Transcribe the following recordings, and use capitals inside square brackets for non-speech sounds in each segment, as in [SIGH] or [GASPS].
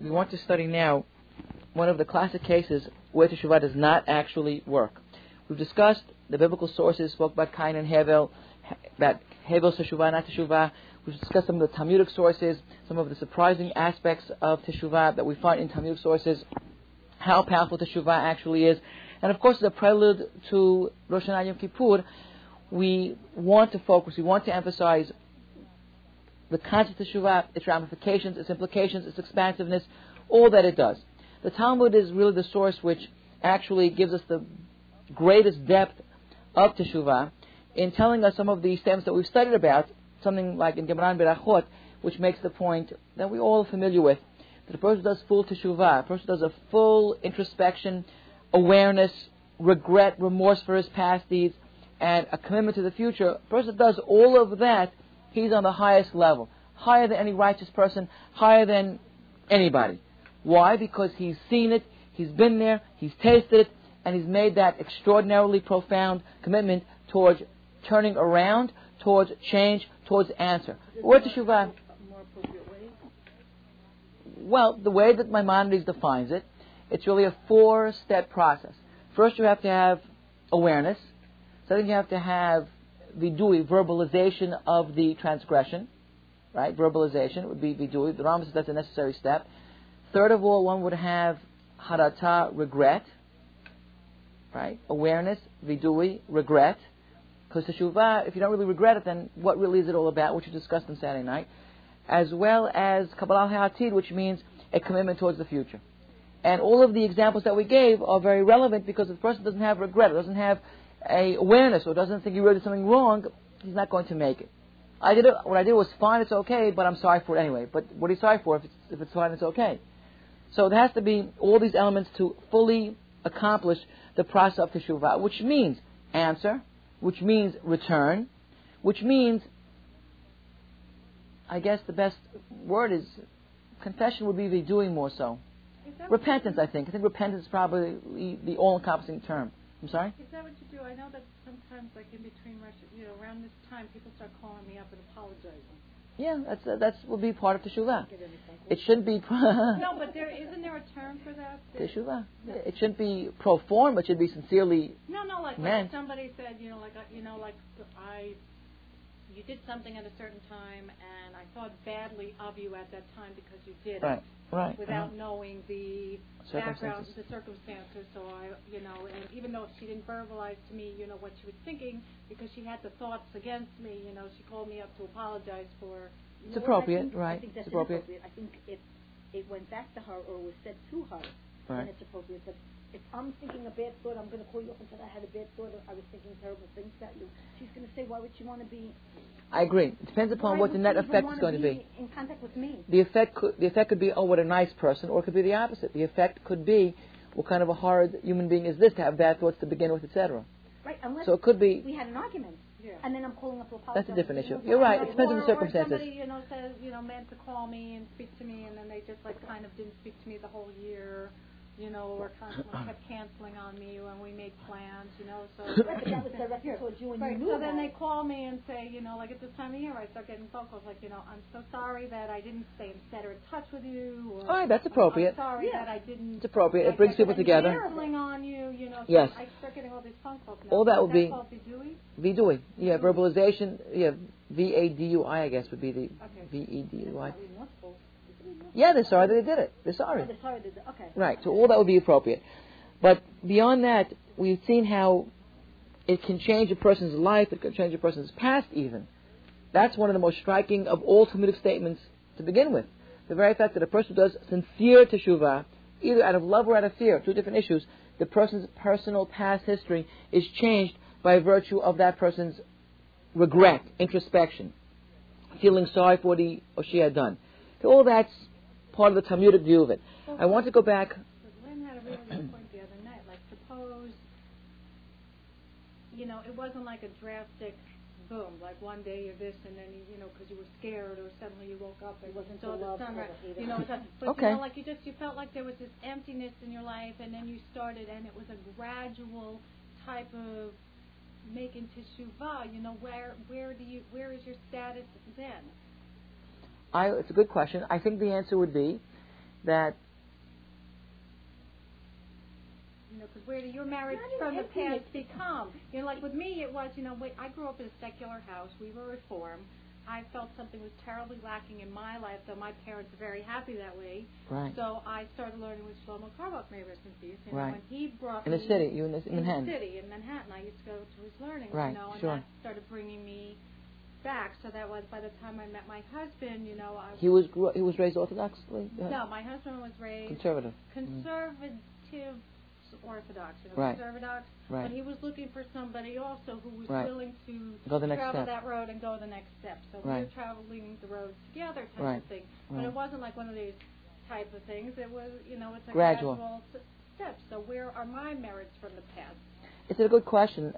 we want to study now one of the classic cases where teshuvah does not actually work. We've discussed the biblical sources, spoke about Cain and Hevel, about Hevel's teshuvah, not teshuvah. We've discussed some of the Talmudic sources, some of the surprising aspects of teshuvah that we find in Talmudic sources, how powerful teshuvah actually is. And of course, a prelude to Rosh Hashanah Yom Kippur, we want to focus, we want to emphasize the concept of teshuvah, its ramifications, its implications, its expansiveness, all that it does. The Talmud is really the source which actually gives us the greatest depth of teshuvah in telling us some of the stems that we've studied about, something like in Gemara Berachot, which makes the point that we're all familiar with, that a person does full teshuvah, a person does a full introspection, awareness, regret, remorse for his past deeds, and a commitment to the future. A person does all of that, he's on the highest level, higher than any righteous person, higher than anybody. Why? Because he's seen it, he's been there, he's tasted it, and he's made that extraordinarily profound commitment towards turning around, towards change, towards answer. What teshuvah? Well, the way that Maimonides defines it, it's really a four-step process. First, you have to have awareness. Second, you have to have vidui, verbalization of the transgression, right? Verbalization would be vidui. The Rambam says that's a necessary step. Third of all, one would have harata, regret, right? Awareness, vidui, regret. Because teshuvah, if you don't really regret it, then what really is it all about, which we discussed on Saturday night, as well as Kabbalah Ha'atid, which means a commitment towards the future. And all of the examples that we gave are very relevant because if the person doesn't have regret, doesn't have a awareness, or doesn't think he really did something wrong, he's not going to make it. I did it, what I did was fine, it's okay, but I'm sorry for it anyway. But what are you sorry for if it's, if it's fine, it's okay. So there has to be all these elements to fully accomplish the process of teshuvah, which means answer, which means return, which means, I guess the best word is confession would be the doing more so. Repentance, I think. I think repentance is probably the all-encompassing term. I'm sorry? Is that what you do? I know that sometimes, like in between, Russia you know, around this time, people start calling me up and apologizing. Yeah, that's uh, that's will be part of teshuvah. It shouldn't be. [LAUGHS] no, but there isn't there a term for that? Teshuvah. No. It shouldn't be pro forma. It should be sincerely. No, no, like, like somebody said, you know, like you know, like I, you did something at a certain time, and I thought badly of you at that time because you did right. it. Right. Without uh-huh. knowing the background, the circumstances. So I, you know, and even though she didn't verbalize to me, you know, what she was thinking, because she had the thoughts against me, you know, she called me up to apologize for. It's appropriate, think, right? I think that's it's appropriate. inappropriate. I think if it went back to her or was said to her, right. then it's appropriate. But if I'm thinking a bad thought, I'm going to call you up and say I had a bad thought. Or I was thinking terrible things about you. She's going to say, why would she want to be? I agree. It depends upon why what the net effect is going to be. In contact with me. The effect could the effect could be oh what a nice person, or it could be the opposite. The effect could be what kind of a hard human being is this to have bad thoughts to begin with, etc. Right. Unless so it could be. We had an argument. Yeah. And then I'm calling up to apologize. That's a different issue. You're right. It depends or, on the circumstances. Or somebody, you know, says, you know, meant to call me and speak to me, and then they just like kind of didn't speak to me the whole year you know, or constantly [COUGHS] kept canceling on me when we made plans, you know. So right, but that was directed towards you and right. you knew So then they call me and say, you know, like at this time of year, I start getting phone calls like, you know, I'm so sorry that I didn't stay better in touch with you. Or, oh, All right, that's appropriate. I'm sorry yeah. that I didn't. It's appropriate. It brings people together. Canceling on you, you know. So yes. I start getting all these phone calls now. All that would be vidui. vidui. Yeah, verbalization. Yeah, V A D U I. I guess would be the okay. V E D U I. Yeah, they're sorry that they did it. They're sorry. Oh, they're sorry they did it. Okay. Right. So all that would be appropriate. But beyond that, we've seen how it can change a person's life. It can change a person's past, even. That's one of the most striking of all Talmudic statements to begin with. The very fact that a person does sincere teshuvah, either out of love or out of fear, two different issues, the person's personal past history is changed by virtue of that person's regret, introspection, feeling sorry for what he or she had done. So all that's part of the Talmudic view of it. I want to go back. Lynn had a really good point the other night. Like, suppose, you know, it wasn't like a drastic boom, like one day you're this, and then you, you know, because you were scared, or suddenly you woke up and It wasn't saw the the sunrise. You know, so- but Okay. you know, like you just you felt like there was this emptiness in your life, and then you started, and it was a gradual type of making teshuvah. You know, where where do you where is your status then? I, it's a good question. I think the answer would be that you know, because where do your marriage from the past become? You know, like with me, it was, you know, wait, I grew up in a secular house. We were reformed. I felt something was terribly lacking in my life, though my parents are very happy that way. right So I started learning with Shlomo Carlebach, may rest in peace. You know, Right. when he brought me in the me city, you in, the, in in Manhattan. the city in Manhattan, I used to go to his learning. Right, You know, and sure. that started bringing me back. So that was by the time I met my husband. You know, I He was grew, he was raised orthodoxly, uh, no, my husband was raised conservative. conservative orthodox, you know, Right. conservative. Right. But he was looking for somebody also who was Right. willing to Go the next travel step. that road and go the next step. So we Right. were traveling the road together, type Right. of thing. But it wasn't like one of these type of things. It was, you know, it's a Gradual. gradual step. So where are my merits from the past? It's a good question.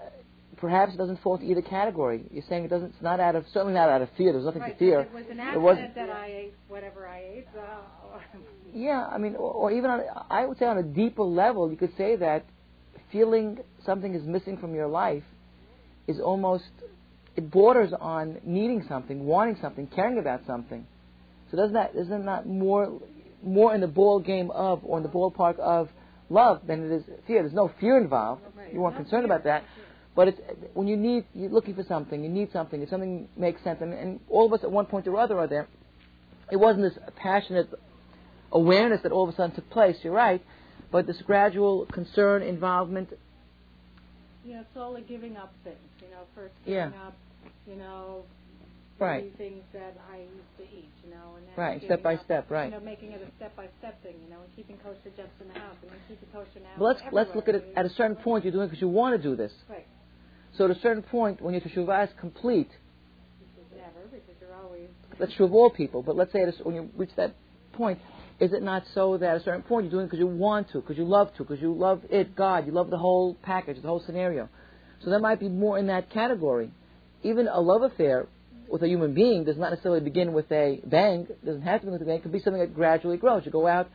Perhaps it doesn't fall into either category. You're saying it doesn't. It's not out of certainly not out of fear. There's nothing right. to fear. It was an accident wasn't- that I ate whatever I ate. [LAUGHS] Yeah, I mean, or, or even on, I would say on a deeper level, you could say that feeling something is missing from your life is almost it borders on needing something, wanting something, caring about something. So doesn't that isn't that more more in the ball game of or in the ballpark of love than it is fear? There's no fear involved. You weren't concerned about that. But it's when you need you're looking for something, you need something, if something makes sense, and, and all of us at one point or other are there. It wasn't this passionate awareness that all of a sudden took place. You're right, but this gradual concern, involvement. you know, slowly giving up things. You know, first Yeah. giving up, you know, Right. the things that I used to eat. You know, and Right, step by up, step, right. You know, making it a step by step thing. You know, and keeping kosher just in the house, and then keeping kosher now. But let's let's look at it at a certain point. You're doing it because you want to do this. Right. So at a certain point, when your teshuvah is complete, never because you're always. that's true of all people. But let's say at a, when you reach that point, is it not so that at a certain point you're doing it because you want to, because you love to, because you love it, God, you love the whole package, the whole scenario. So that might be more in that category. Even a love affair with a human being does not necessarily begin with a bang. It doesn't have to begin with a bang. It could be something that gradually grows. You go out,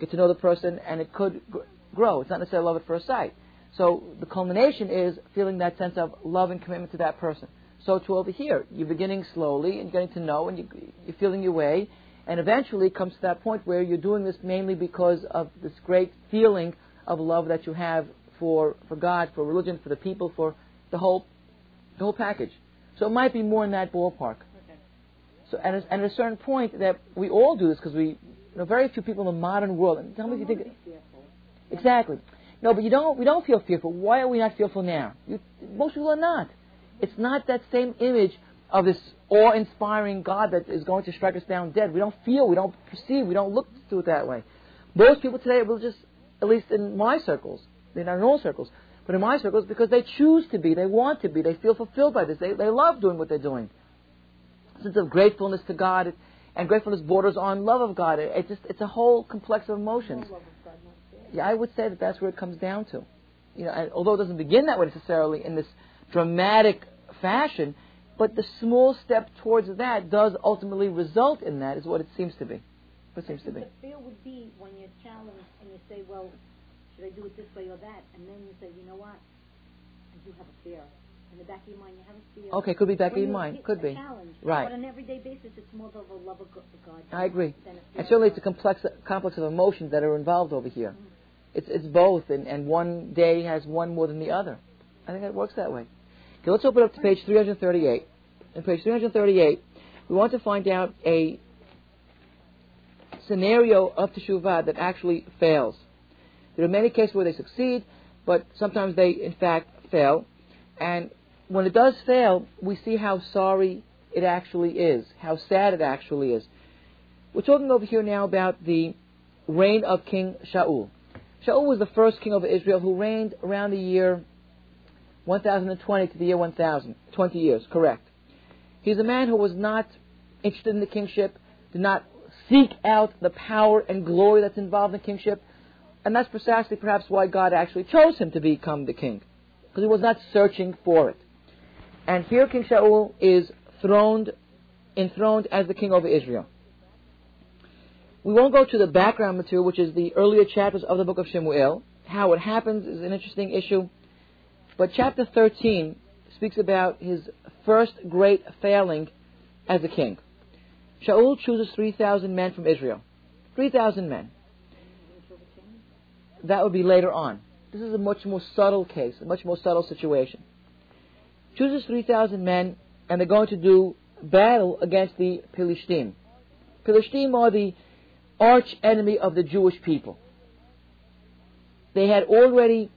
get to know the person, and it could gr- grow. It's not necessarily love at first sight. So the culmination is feeling that sense of love and commitment to that person. So too over here, you're beginning slowly and getting to know, and you, you're feeling your way, and eventually it comes to that point where you're doing this mainly because of this great feeling of love that you have for for God, for religion, for the people, for the whole the whole package. So it might be more in that ballpark. Okay. So and, at- and at a certain point that we all do this because we, you know, very few people in the modern world. And tell me if you think exactly. No, but you don't. We don't feel fearful. Why are we not fearful now? You, most people are not. It's not that same image of this awe-inspiring God that is going to strike us down dead. We don't feel. We don't perceive. We don't look to it that way. Most people today will just, at least in my circles, in all circles, but in my circles, because they choose to be, they want to be, they feel fulfilled by this. They they love doing what they're doing. Sense of gratefulness to God, and gratefulness borders on love of God. It, it just it's a whole complex of emotions. Yeah, I would say that that's where it comes down to. You know, and although it doesn't begin that way necessarily in this dramatic fashion, but the small step towards that does ultimately result in that, is what it seems to be. What it seems to be. The fear would be when you're challenged and you say, well, should I do it this way or that? And then you say, you know what? I do have a fear. In the back of your mind, you have a fear. Okay, could be back When in you mind. Could be. Right. But on an everyday basis, it's more of a love of Go- God. I agree. than a fear And certainly it's a complex complex of emotions that are involved over here. Mm-hmm. It's it's both, and, and one day has one more than the other. I think it works that way. Okay, let's open up to page 338. On page 338, we want to find out a scenario of teshuvah that actually fails. There are many cases where they succeed, but sometimes they, in fact, fail. And when it does fail, we see how sorry it actually is, how sad it actually is. We're talking over here now about the reign of King Shaul. Shaul was the first king of Israel who reigned around the year 1020 to the year 1000. 20 years, correct. He's a man who was not interested in the kingship, did not seek out the power and glory that's involved in kingship, and that's precisely perhaps why God actually chose him to become the king, because he was not searching for it. And here King Shaul is throned, enthroned as the king over Israel. We won't go to the background material, which is the earlier chapters of the book of Shemuel. How it happens is an interesting issue. But chapter 13 speaks about his first great failing as a king. Shaul chooses 3,000 men from Israel. 3,000 men. That would be later on. This is a much more subtle case, a much more subtle situation. Chooses 3,000 men, and they're going to do battle against the Philistine. Philistine are the arch enemy of the Jewish people. They had already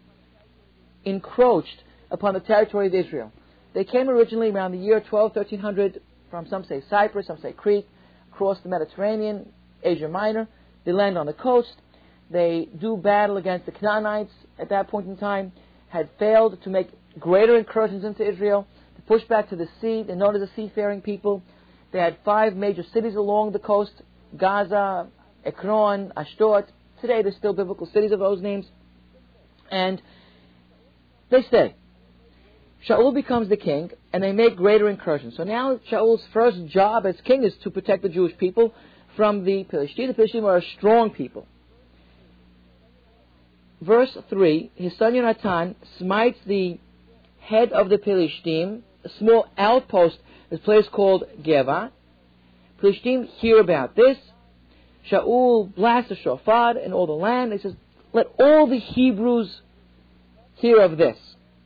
encroached upon the territory of Israel. They came originally around the year 12, 1300 from some say Cyprus, some say Crete, across the Mediterranean, Asia Minor. They land on the coast. They do battle against the Canaanites at that point in time, had failed to make greater incursions into Israel. They push back to the sea. They're known as a seafaring people. They had five major cities along the coast Gaza, Ekron, Ashdod. Today there's still biblical cities of those names. And they stay. Shaul becomes the king, and they make greater incursions. So now Shaul's first job as king is to protect the Jewish people from the Philistines. The Philistines are a strong people. Verse 3, his son Yonatan smites the head of the Philistine, a small outpost, a place called Geva. Philistine hear about this. Shaul blasts the shofar in all the land. He says, let all the Hebrews hear of this.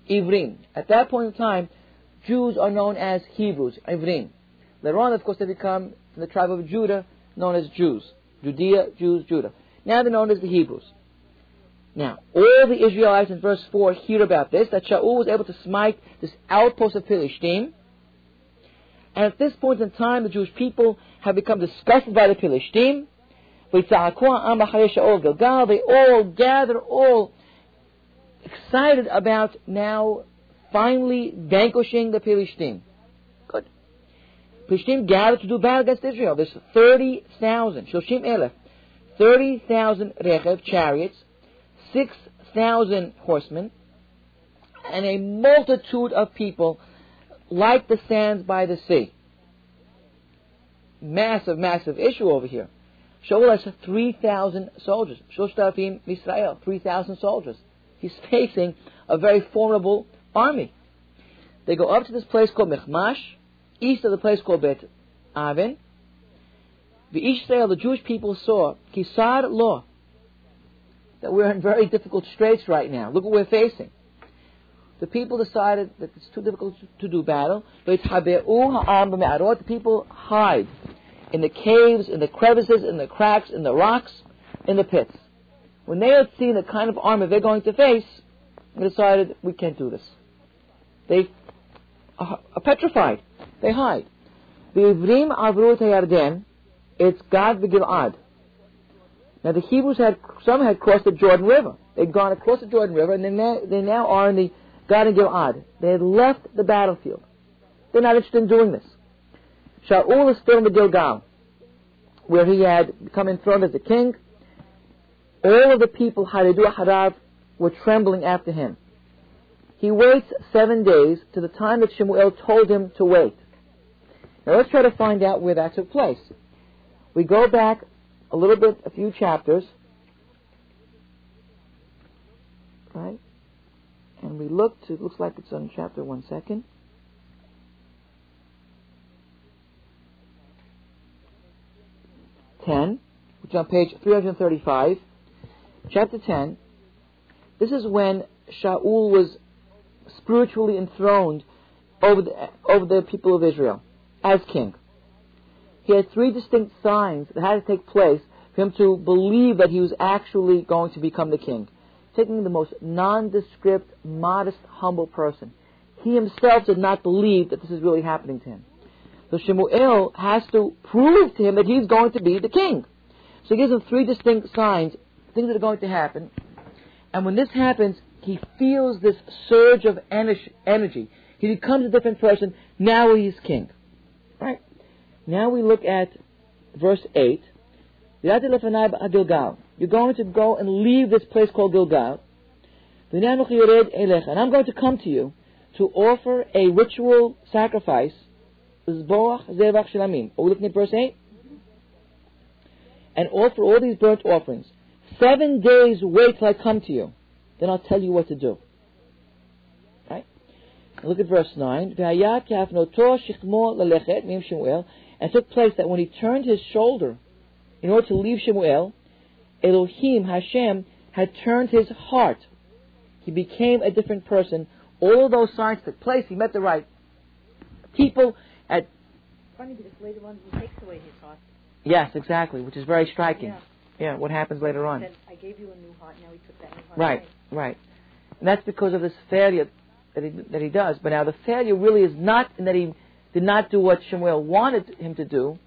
Ivrim. At that point in time, Jews are known as Hebrews, Ivrim. Later on, of course, they become, the tribe of Judah, known as Jews. Judea, Jews, Judah. Now they're known as the Hebrews. Now, all the Israelites in verse 4 hear about this, that Shaul was able to smite this outpost of Philistine. And at this point in time, the Jewish people have become disgusted by the Philistine. They all gather, all excited about now finally vanquishing the Philistine. Good. Philistine gathered to do battle against Israel. There's 30,000, Shloshim Elef, 30,000 Rechev chariots, 6,000 horsemen, and a multitude of people like the sands by the sea. Massive, massive issue over here. Shaul has 3,000 soldiers. Shoshtafim Israel, 3,000 soldiers he's [LAUGHS] facing a very formidable army. They go up to this place called Michmash, east of the place called Bet Avin. The Israel, the Jewish people saw, Kisad law, that we're in very difficult straits right now. Look what we're facing. The people decided that it's too difficult to do battle. The people hide in the caves, in the crevices, in the cracks, in the rocks, in the pits. When they had seen the kind of army they're going to face, they decided, we can't do this. They are petrified. They hide. The Ivrim Avru Yarden, it's Gad v'Gilad. Now the Hebrews had, some had crossed the Jordan River. They'd gone across the Jordan River and they now, they now are in the Gad and Gilad. They had left the battlefield. They're not interested in doing this. Shaul is still in the Gilgal, where he had become enthroned as a king all of the people, Haridu Harav, were trembling after him. He waits seven days to the time that Shemuel told him to wait. Now let's try to find out where that took place. We go back a little bit, a few chapters, right? And we look to, it looks like it's on chapter one second. Ten, which is on page 335 chapter 10, this is when Shaul was spiritually enthroned over the, over the people of Israel as king. He had three distinct signs that had to take place for him to believe that he was actually going to become the king. Taking the most nondescript, modest, humble person. He himself did not believe that this is really happening to him. So Shemuel has to prove to him that he's going to be the king. So he gives him three distinct signs things that are going to happen. And when this happens, he feels this surge of energy. He becomes a different person. Now he's king. Right? Now we look at verse 8. You're going to go and leave this place called Gilgal. And I'm going to come to you to offer a ritual sacrifice. Are we looking at verse 8? And offer all these burnt offerings. Seven days wait till I come to you. Then I'll tell you what to do. Right? Look at verse 9. And it took place that when he turned his shoulder in order to leave Shemuel, Elohim, Hashem, had turned his heart. He became a different person. All of those signs took place. He met the right people at. Funny because later on he takes away his heart. Yes, exactly, which is very striking. Yeah. Yeah, what happens later on. Said, I gave you a new heart, now he took that new heart Right, away. right. And that's because of this failure that he, that he does. But now the failure really is not in that he did not do what Shemuel wanted him to do,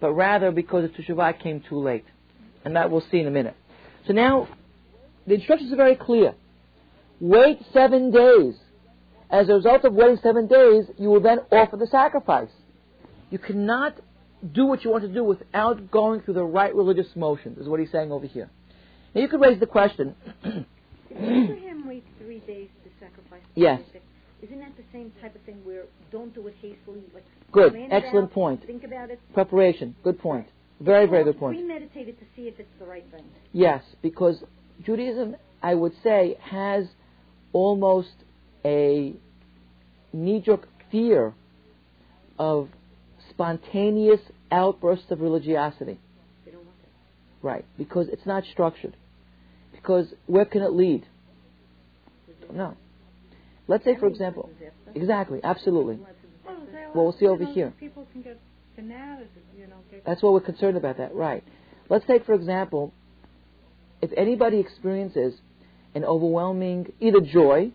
but rather because the Teshuvah came too late. And that we'll see in a minute. So now, the instructions are very clear. Wait seven days. As a result of waiting seven days, you will then offer the sacrifice. You cannot do what you want to do without going through the right religious motions, is what he's saying over here. Now you could raise the question, Did [CLEARS THROAT] Abraham wait three days to sacrifice? Yes. Isaac? Isn't that the same type of thing where don't do it hastily? Like Good. plan Excellent out, point. Think about it. preparation, good point. Very, very good point. Premeditate it to see if it's the right thing. Yes, because Judaism, I would say, has almost a knee-jerk fear of spontaneous outbursts of religiosity. They don't want that. Right, because it's not structured. Because where can it lead? No. Let's say, for example, exactly, absolutely. Well, Well, see over here. People can get bananas, you know. Get, That's what we're concerned about. That right? Let's take, for example, if anybody experiences an overwhelming either joy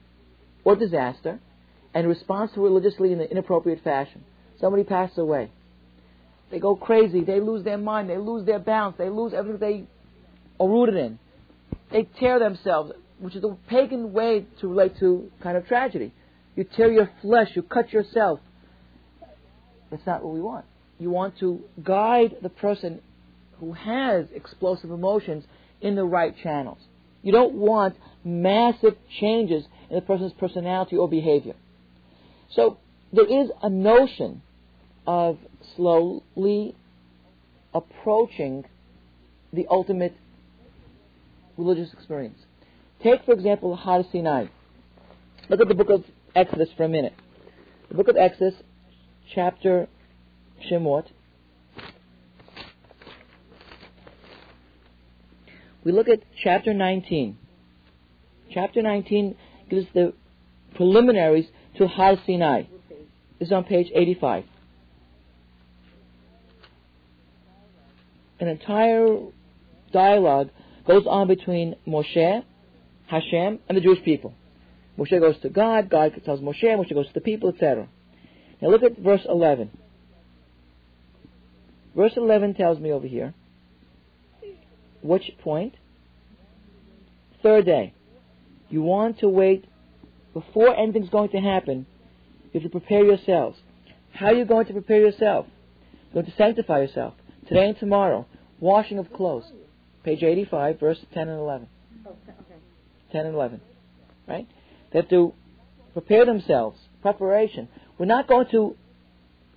or disaster and responds to religiously in an inappropriate fashion. Somebody passes away. They go crazy. They lose their mind. They lose their balance. They lose everything they are rooted in. They tear themselves, which is a pagan way to relate to kind of tragedy. You tear your flesh. You cut yourself. That's not what we want. You want to guide the person who has explosive emotions in the right channels. You don't want massive changes in the person's personality or behavior. So there is a notion of slowly approaching the ultimate religious experience. Take, for example, Har Sinai. Look at the book of Exodus for a minute. The book of Exodus, chapter Shemot. We look at chapter 19. Chapter 19 gives the preliminaries to Har Sinai. This is on page 85. An entire dialogue goes on between Moshe, Hashem, and the Jewish people. Moshe goes to God, God tells Moshe, Moshe goes to the people, etc. Now look at verse 11. Verse 11 tells me over here, which point? Third day. You want to wait before anything's going to happen. You have to prepare yourselves. How are you going to prepare yourself? You're going to sanctify yourself. Today and tomorrow. Washing of clothes. Page 85, verse 10 and 11. Oh, okay. 10 and 11. Right? They have to prepare themselves. Preparation. We're not going to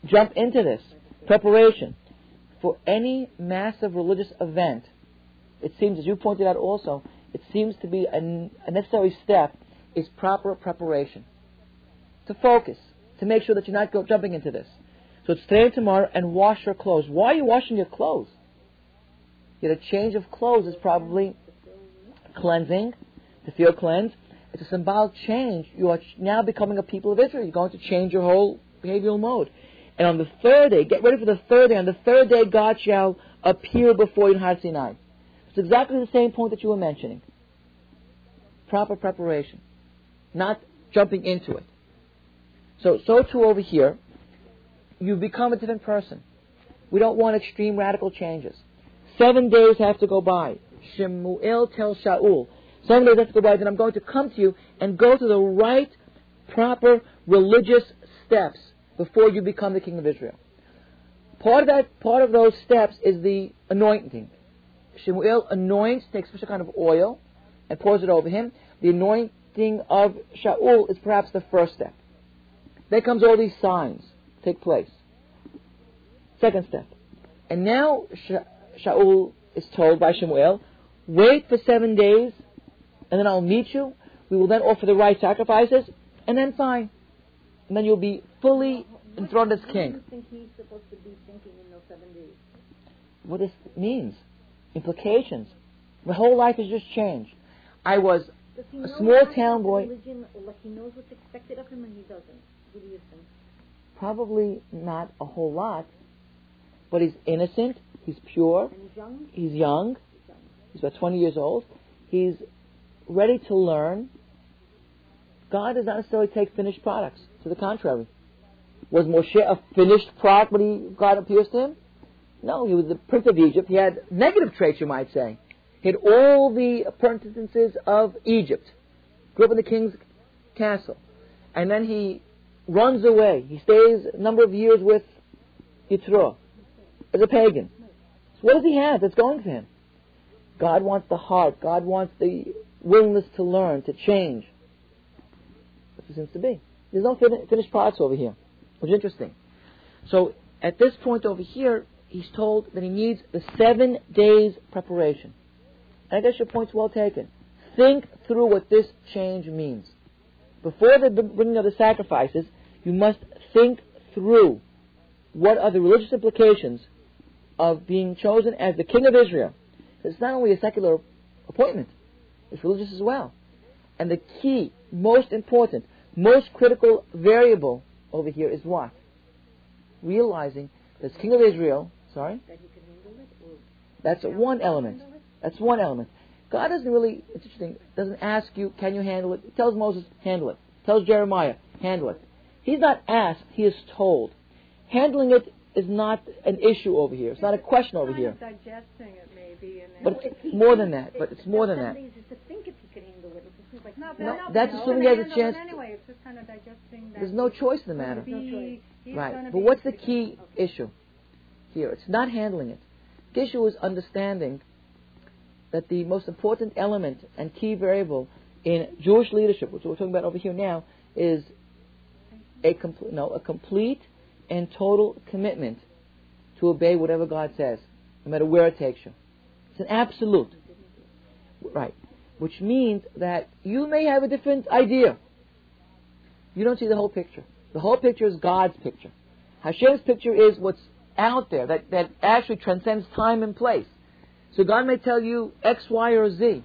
jump into this. Preparation. For any massive religious event, it seems, as you pointed out also, it seems to be a, a necessary step is proper preparation. To focus. To make sure that you're not go, jumping into this. So it's today and tomorrow and wash your clothes. Why are you washing your clothes? Yet a change of clothes is probably cleansing, to feel cleansed. It's a symbolic change. You are now becoming a people of Israel. You're going to change your whole behavioral mode. And on the third day, get ready for the third day. On the third day, God shall appear before you in Har Sinai. It's exactly the same point that you were mentioning. Proper preparation, not jumping into it. So, so too over here, you become a different person. We don't want extreme radical changes. Seven days have to go by. Shemuel tells Shaul, seven days have to go by, then I'm going to come to you and go through the right, proper religious steps before you become the king of Israel. Part of that, part of those steps is the anointing. Shemuel anoints, takes a special kind of oil, and pours it over him. The anointing of Shaul is perhaps the first step. Then comes all these signs take place. Second step. And now Sha- Shaul is told by Shemuel, wait for seven days, and then I'll meet you. We will then offer the right sacrifices, and then fine. And then you'll be fully enthroned as What do king. you think he's supposed to be thinking in those seven days? What this means. Implications. My whole life has just changed. I was a small town boy. Religion, like he knows what's expected of him, and he doesn't. What do you think? Probably not a whole lot, but he's innocent. He's pure. And he's young. He's young. He's young. He's about 20 years old. He's ready to learn. God does not necessarily take finished products. To the contrary. Was Moshe a finished product when he, God appears to him? No, he was the prince of Egypt. He had negative traits, you might say. He had all the appurtenances of Egypt. Grew up in the king's castle. And then he runs away. He stays a number of years with Yitro as a pagan. So what does he have that's going for him? God wants the heart. God wants the willingness to learn, to change. That's what seems to be. There's no fin- finished products over here, which is interesting. So at this point over here, he's told that he needs the seven days preparation. And I guess your point's well taken. Think through what this change means. Before the bringing of the sacrifices, you must think through what are the religious implications of being chosen as the king of Israel. It's not only a secular appointment, it's religious as well. And the key, most important, most critical variable over here is what? Realizing that as king of Israel, sorry? That he can handle it? Or That's one element. That's one element. God doesn't really, it's interesting, doesn't ask you, can you handle it? He tells Moses, handle it. Tells Jeremiah, handle it. He's not asked, he is told. Handling it is not an issue over here. It's not a question over here. digesting it, maybe. And But it's more than that. But it's more than that. Seven days to think if he can handle it. It's just like, No, No, but that's he's assuming gonna he has a chance- Anyway, it's just kind of digesting that. There's no choice in the matter. Be, he's Right. But what's the key issue here? It's not handling it. The is understanding that the most important element and key variable in Jewish leadership, which we're talking about over here now, is a complete no, a complete and total commitment to obey whatever God says, no matter where it takes you. It's an absolute. Right. Which means that you may have a different idea. You don't see the whole picture. The whole picture is God's picture. Hashem's picture is what's out there that, that actually transcends time and place. So God may tell you X, Y, or Z.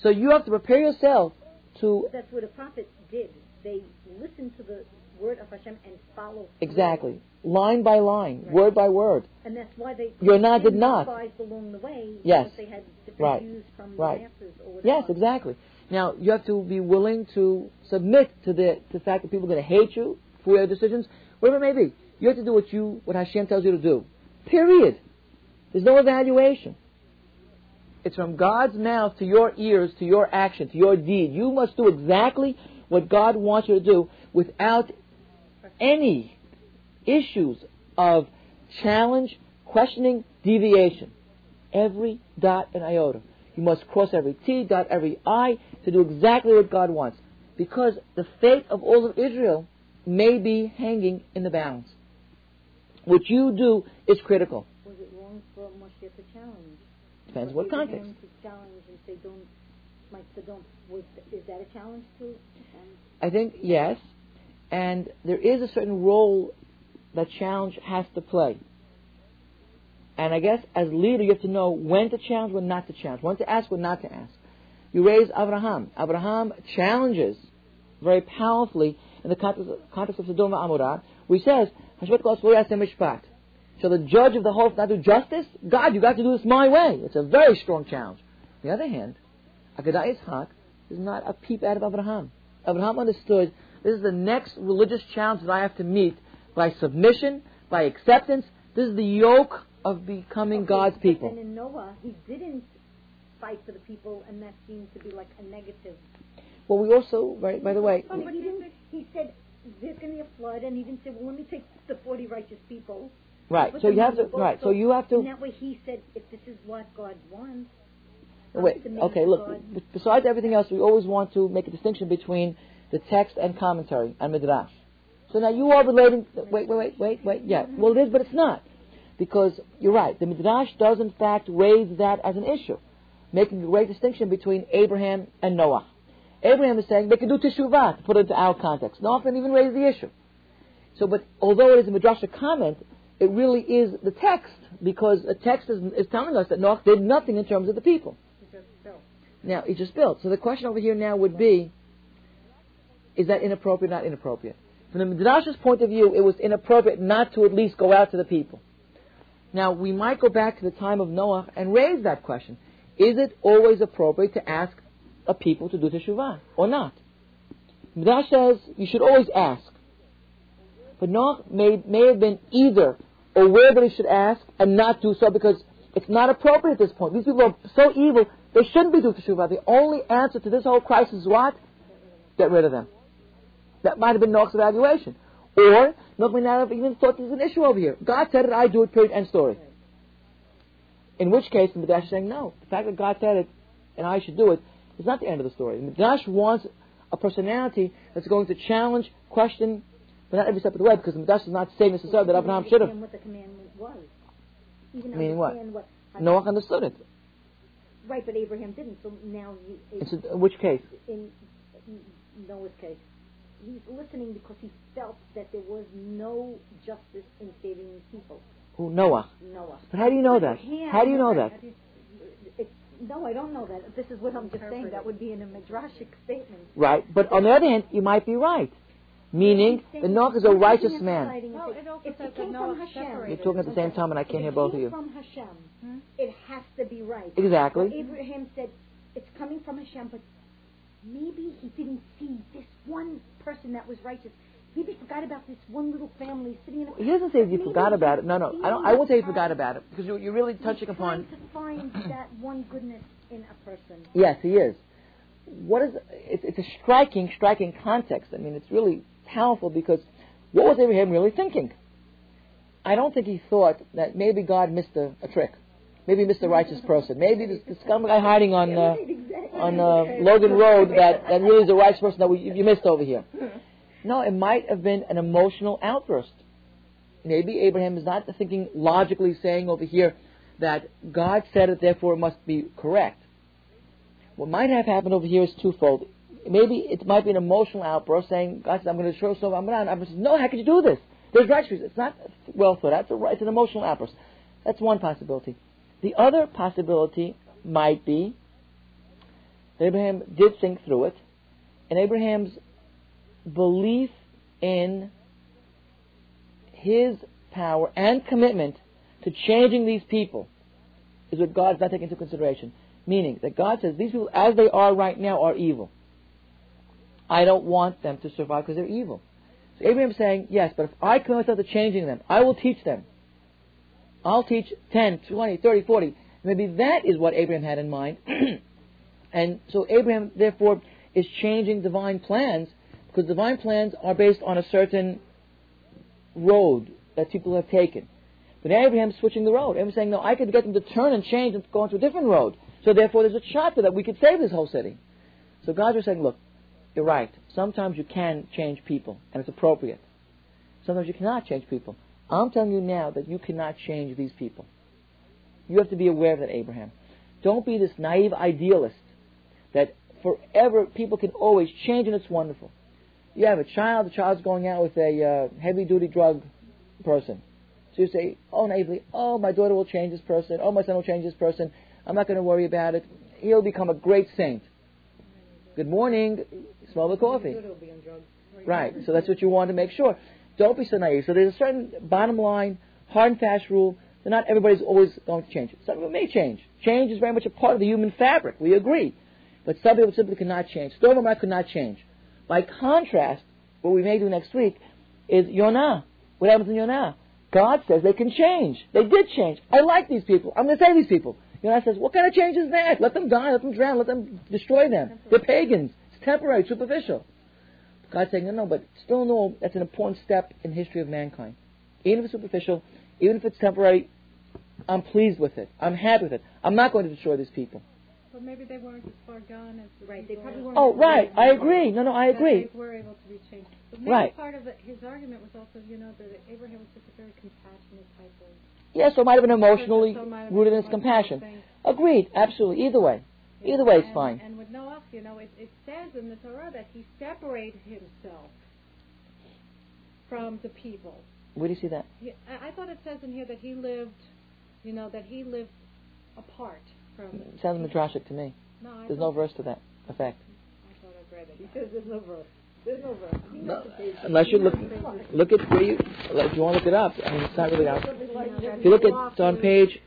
So you have to prepare yourself to that's what a prophet did. They listened to the word of Hashem and followed. exactly line by line, Right. word by word. And that's why they You're not, did not. along the way. Yes. They had different Right. views from Right. the masses or whatever. Yes, exactly. Now you have to be willing to submit to the, to the fact that people are going to hate you for your decisions, whatever it may be. You have to do what you what Hashem tells you to do. Period. There's no evaluation. It's from God's mouth to your ears to your action to your deed. You must do exactly what God wants you to do without any issues of challenge, questioning, deviation. Every dot and iota. You must cross every T, dot every I to do exactly what God wants. Because the fate of all of Israel may be hanging in the balance. What you do is critical. Was it wrong for Moshe to challenge? Depends what context. To challenge and say don't, don't. Was is that a challenge to? I think yes, and there is a certain role that challenge has to play. And I guess as leader, you have to know when to challenge, when not to challenge, when to ask, when not to ask. You raise Abraham. Abraham challenges very powerfully in the context, context of Sodom and Amorah, he says, "Hashvat kol mishpat." Shall the judge of the whole not do justice? God, you got to do this my way. It's a very strong challenge. On the other hand, Akeidat Yitzhak is not a peep out of Abraham. Abraham understood this is the next religious challenge that I have to meet by submission, by acceptance. This is the yoke of becoming okay, God's people. And in Noah, he didn't fight for the people, and that seemed to be like a negative. Well, we also, right, by the way, Oh, but he didn't. He said there's going to be a flood, and he didn't say, well, let me take the forty righteous people. right. So you have to, right. So you have And to. that way, he said, if this is what God wants. Wait. Okay. Look. God. Besides everything else, we always want to make a distinction between the text and commentary and midrash. So now you are relating. Wait, wait, wait, wait, wait. Yeah. Well, it is, but it's not, because you're right. The midrash does in fact raise that as an issue, making a great distinction between Abraham and Noah. Abraham is saying they can do teshuvah to put it into our context. Noah didn't even raise the issue. So, but although it is a midrashic comment, it really is the text because the text is, is telling us that Noah did nothing in terms of the people. He just built. Now, he just built. So the question over here now would be, is that inappropriate not inappropriate? From the Midrash's point of view, it was inappropriate not to at least go out to the people. Now, we might go back to the time of Noah and raise that question. Is it always appropriate to ask a people to do teshuvah or not? Midrash says you should always ask. But Noah may, may have been either aware that he should ask and not do so because it's not appropriate at this point. These people are so evil, they shouldn't be doing teshuvah. The only answer to this whole crisis is what? Get rid of them. That might have been Noah's evaluation. Or, Noah may not have even thought there's an issue over here. God said it, I do it, period, end story. In which case, the Midrash is saying, no. The fact that God said it and I should do it is not the end of the story. The Midrash wants a personality that's going to challenge, question, but not every step of the way, because the Midrash is not saying necessarily that Abraham should have. what the commandment was. Even Meaning what? what? Noah understood it. Right, but Abraham didn't. So now, you, It's in which case? in Noah's case, he's listening because he felt that there was no justice in saving these people. Who? Noah. Noah. But how do you know that? How do you know that? It's, no, I don't know that. This is what I'm just saying. That would be in a midrashic statement. Right. But on the other hand, you might be right. Meaning, the Noah is a righteous man. Well, it also If says it came from Hashem. You're talking at the same time, and I can't hear both of came you. from Hashem, Hmm? it has to be right. Exactly. Well, Abraham said it's coming from Hashem, but maybe he didn't see this one person that was righteous. Maybe he forgot about this one little family sitting in a. He doesn't say that you forgot about it. No, no. I don't. I won't say you forgot about it because you're, you're really touching He's upon. to find that one goodness in a person. Yes, he is. What is? It's, it's a striking, striking context. I mean, it's really powerful because what was Abraham really thinking? I don't think he thought that maybe God missed a, a trick. Maybe he missed a righteous person. Maybe this, this scum guy hiding on uh, on uh, [LAUGHS] Logan Road that, that really is a righteous person that we, you missed over here. No, it might have been an emotional outburst. Maybe Abraham is not thinking logically, saying over here that God said it, therefore it must be correct. What might have happened over here is twofold. Maybe it might be an emotional outburst saying, God said, I'm going to show so I'm going to. No, how could you do this? There's righteousness. It's not well thought out. It's, it's an emotional outburst. That's one possibility. The other possibility might be that Abraham did think through it, and Abraham's belief in his power and commitment to changing these people is what God's not taking into consideration. Meaning that God says these people, as they are right now, are evil. I don't want them to survive because they're evil. So Abraham's saying, yes, but if I commit myself to changing them, I will teach them. I'll teach 10, 20, 30, 40. Maybe that is what Abraham had in mind. [CLEARS THROAT] and so Abraham, therefore, is changing divine plans because divine plans are based on a certain road that people have taken. But Abraham's switching the road. Abraham's saying, no, I could get them to turn and change and go onto a different road. So therefore, there's a shot that we could save this whole city. So God was saying, look, you're right. Sometimes you can change people, and it's appropriate. Sometimes you cannot change people. I'm telling you now that you cannot change these people. You have to be aware of that, Abraham. Don't be this naive idealist that forever people can always change and it's wonderful. You have a child, the child's going out with a uh, heavy duty drug person. So you say, oh, naively, oh, my daughter will change this person, oh, my son will change this person, I'm not going to worry about it. He'll become a great saint. Good morning, smell the coffee. Right, so that's what you want to make sure. Don't be so naive. So there's a certain bottom line, hard and fast rule that not everybody's always going to change. Some people may change. Change is very much a part of the human fabric. We agree. But some people simply cannot change. Sodom could not change. By contrast, what we may do next week is Yonah. What happens in Yonah? God says they can change. They did change. I like these people. I'm going to save these people. Yonah says, what kind of change is that? Let them die. Let them drown. Let them destroy them. They're pagans. It's temporary, superficial. God's saying, no, no, but still no, that's an important step in the history of mankind. Even if it's superficial, even if it's temporary, I'm pleased with it. I'm happy with it. I'm not going to destroy these people. But maybe they weren't as far gone as the Right, they probably were. weren't Oh, right. I agree. No, no, I agree. They were able to be changed. But maybe Right. part of it, his argument was also, you know, that Abraham was just a very compassionate type of. Yes, so it might have been emotionally so it might have been rooted in his compassion. thing. Agreed. Absolutely. Either way. Either way is fine. And with Noah, you know, it, it says in the Torah that he separated himself from the people. Where do you see that? Yeah, I, I thought it says in here that he lived, you know, that he lived apart from. It sounds midrashic to me. No, There's no verse to that effect. I thought I read it. He says there's no verse. There's no verse. No, knows the page. unless you look, look at where you, if you want to look it up. I mean, it's not really out. If you look at, it's on page,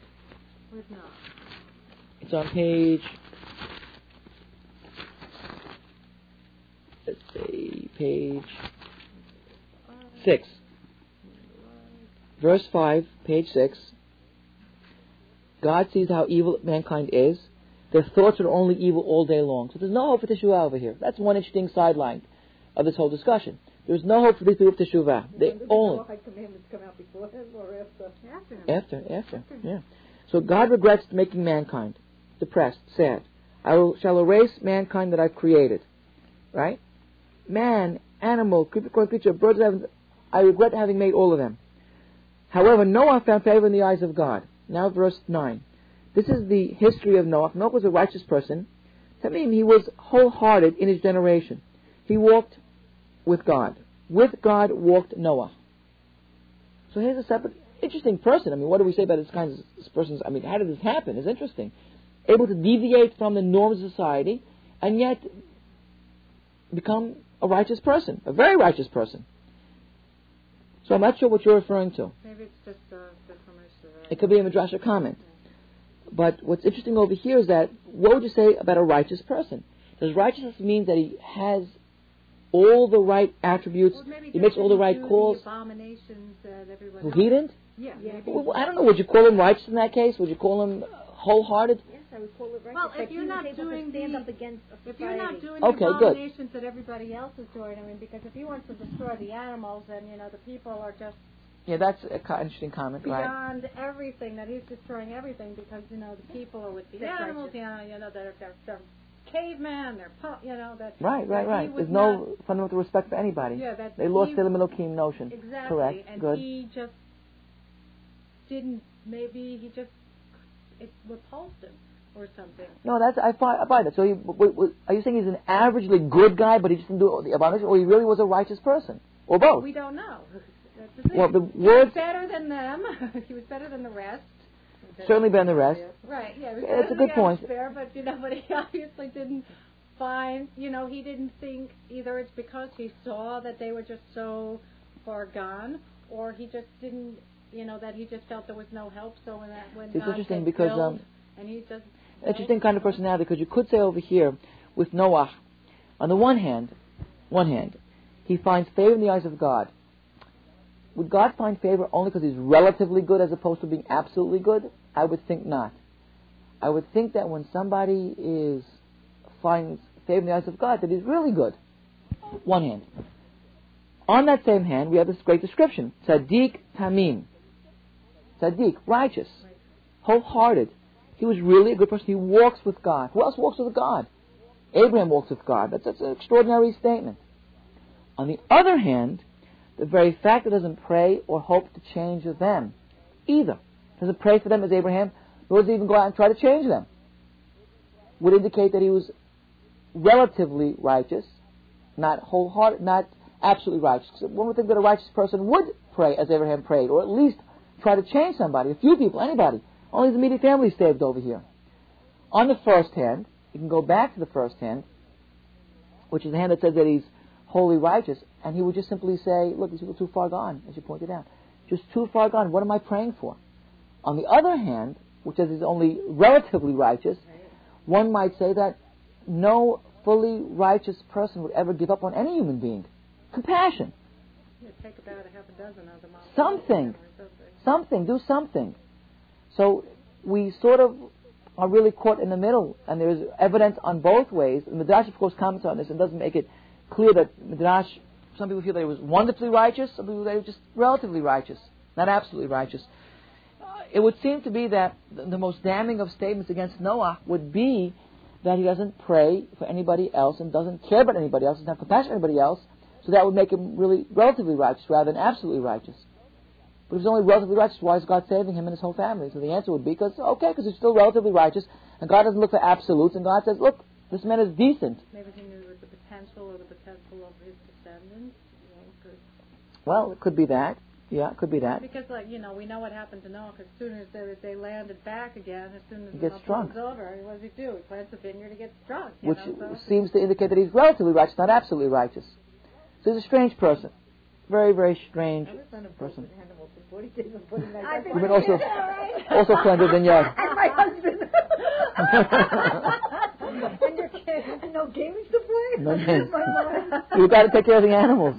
it's on page, let's see, page six. Verse five, page six. God sees how evil mankind is. Their thoughts are only evil all day long. So there's no hope for teshuvah over here. That's one interesting sideline of this whole discussion. There's no hope for these people of teshuvah. They When only the Noahide commandments come out before him or after? After him. After, after, yeah. So God regrets making mankind depressed, sad. I will, shall erase mankind that I've created. Right? Man, animal, creepy crawling creature, birds, I regret having made all of them. However, Noah found favor in the eyes of God. Now, verse 9. This is the history of Noah. Noah was a righteous person. That means he was wholehearted in his generation. He walked with God. With God walked Noah. So here's a separate, interesting person. I mean, what do we say about this kind of this person's? I mean, how did this happen? It's interesting. Able to deviate from the norms of society and yet become a righteous person, a very righteous person. So I'm not sure what you're referring to. Maybe it's just uh, the information. that I- It could be a midrashic comment. But what's interesting over here is that what would you say about a righteous person? Does righteousness mean that he has all the right attributes? Or maybe He makes all the right calls. The abominations. Who he didn't? Yeah. Yeah. Well, I don't know. Would you call him righteous in that case? Would you call him wholehearted? Yes, I would call it right. Well, if you're not doing stand the- up against a If you're not doing Okay, the good. abominations that everybody else is doing, I mean, because if he wants to destroy the animals, and you know the people are just Yeah, that's a co- interesting comment, right? beyond everything that he's destroying everything because you know the people are with the That's animals, you know, you know they're they're, they're cavemen, they're pu- you know that Right, right, that right. There's no not- fundamental respect for anybody. yeah that They lost he, the Elohim notion. exactly, Correct. and Good. he just didn't maybe he just it repulsed him or something. No, that's I buy, I buy that. So, he, w- w- are you saying he's an averagely good guy, but he just didn't do the abomination, or he really was a righteous person, or both? We don't know. That's the. Well, the words better than them. [LAUGHS] he was better than the rest. certainly better than the rest. Right. Yeah. Yeah, it's a good point. There, But you know, but he [LAUGHS] obviously didn't find. You know, he didn't think either it's because he saw that they were just so far gone, or he just didn't. You know, that he just felt there was no help. So when that when It's God interesting because, build, um, and he just Interesting kind of personality, because you could say over here with Noah, on the one hand, one hand, he finds favor in the eyes of God. Would God find favor only because he's relatively good as opposed to being absolutely good? I would think not. I would think that when somebody is finds favor in the eyes of God, that he's really good. One hand. On that same hand, we have this great description: tzaddik tamim. Tzaddik, righteous, wholehearted. He was really a good person. He walks with God. Who else walks with God? Abraham walks with God. That's, that's an extraordinary statement. On the other hand, the very fact that doesn't pray or hope to change them either, doesn't pray for them as Abraham, nor does he even go out and try to change them, would indicate that he was relatively righteous, not wholehearted, not absolutely righteous. One would think that a righteous person would pray as Abraham prayed, or at least try to change somebody, a few people, anybody. Only his immediate family saved over here. On the first hand, you can go back to the first hand, which is the hand that says that he's wholly righteous, and he would just simply say, look, these people are too far gone, as you pointed out. Just too far gone. What am I praying for? On the other hand, which he's only relatively righteous, one might say that no fully righteous person would ever give up on any human being. Compassion. take about a half a dozen of them. off. Something. Or something. Something. Do something. So we sort of are really caught in the middle, and there's evidence on both ways. The Midrash, of course, comments on this and doesn't make it clear that Midrash, some people feel that he was wonderfully righteous, some people that he was just relatively righteous, not absolutely righteous. Uh, it would seem to be that the, most damning of statements against Noah would be that he doesn't pray for anybody else and doesn't care about anybody else, doesn't have compassion for anybody else, so that would make him really relatively righteous rather than absolutely righteous. But if he's only relatively righteous, why is God saving him and his whole family? So the answer would be because, okay, because he's still relatively righteous, and God doesn't look for absolutes, and God says, look, this man is decent. Maybe he knew the potential or the potential of his descendants. You know, 'cause- Well, it could be that. Yeah, it could be that. Because, like, you know, we know what happened to Noah. Because as soon as they, they landed back again, as soon as he the gets drunk. was over, what does he do? He plants a vineyard to get drunk. Which know, so. seems to indicate that he's relatively righteous, not absolutely righteous. So he's a strange person. Very, very strange person. You've been also also cleanser than yours. And my husband. [LAUGHS] and your kid. And no games to play. No [LAUGHS] games. [LAUGHS] You've got to take care of the animals.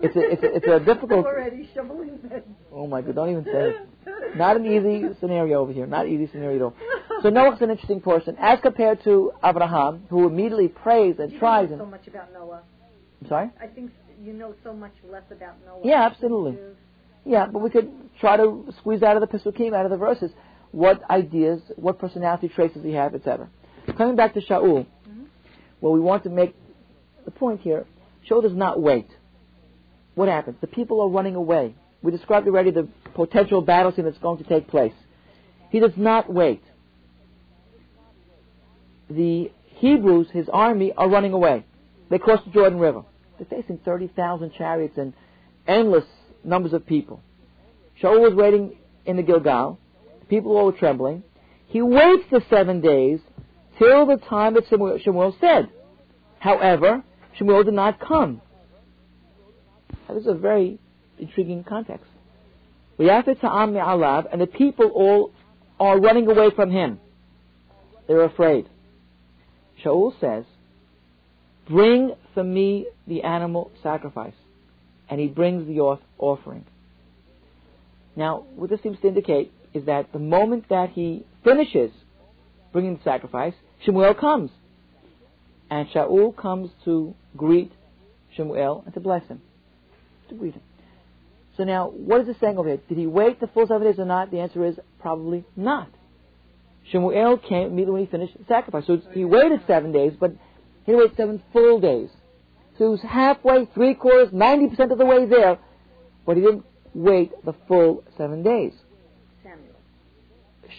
It's a, it's a, it's a difficult. Already shoveling bed. Oh my God! Don't even say it. Not an easy scenario over here. Not easy scenario at all. So Noah's an interesting person as compared to Abraham, who immediately prays and You tries. know And so much about Noah. I'm sorry. I think you know so much less about Noah. Yeah, absolutely. Yeah, but we could try to squeeze out of the Pesukim, out of the verses, what ideas, what personality traits does he have, etc. Coming back to Shaul, Mm-hmm. well, we want to make the point here. Shaul does not wait. What happens? The people are running away. We described already the potential battle scene that's going to take place. He does not wait. The Hebrews, his army, are running away. They cross the Jordan River. They're facing 30,000 chariots and endless numbers of people. Shaul was waiting in the Gilgal. The people were all were trembling. He waits the seven days till the time that Shemuel, Shemuel said. However, Shemuel did not come. Now, this is a very intriguing context. And the people all are running away from him. They're afraid. Shaul says, Bring for me the animal sacrifice. And he brings the offering. Now, what this seems to indicate is that the moment that he finishes bringing the sacrifice, Shemuel comes. And Shaul comes to greet Shemuel and to bless him. To greet him. So now, what is it saying over here? Did he wait the full seven days or not? The answer is probably not. Shemuel came immediately when he finished the sacrifice. So he waited seven days, but he waited seven full days. So he was halfway, three quarters, 90% of the way there, but he didn't wait the full seven days. Samuel.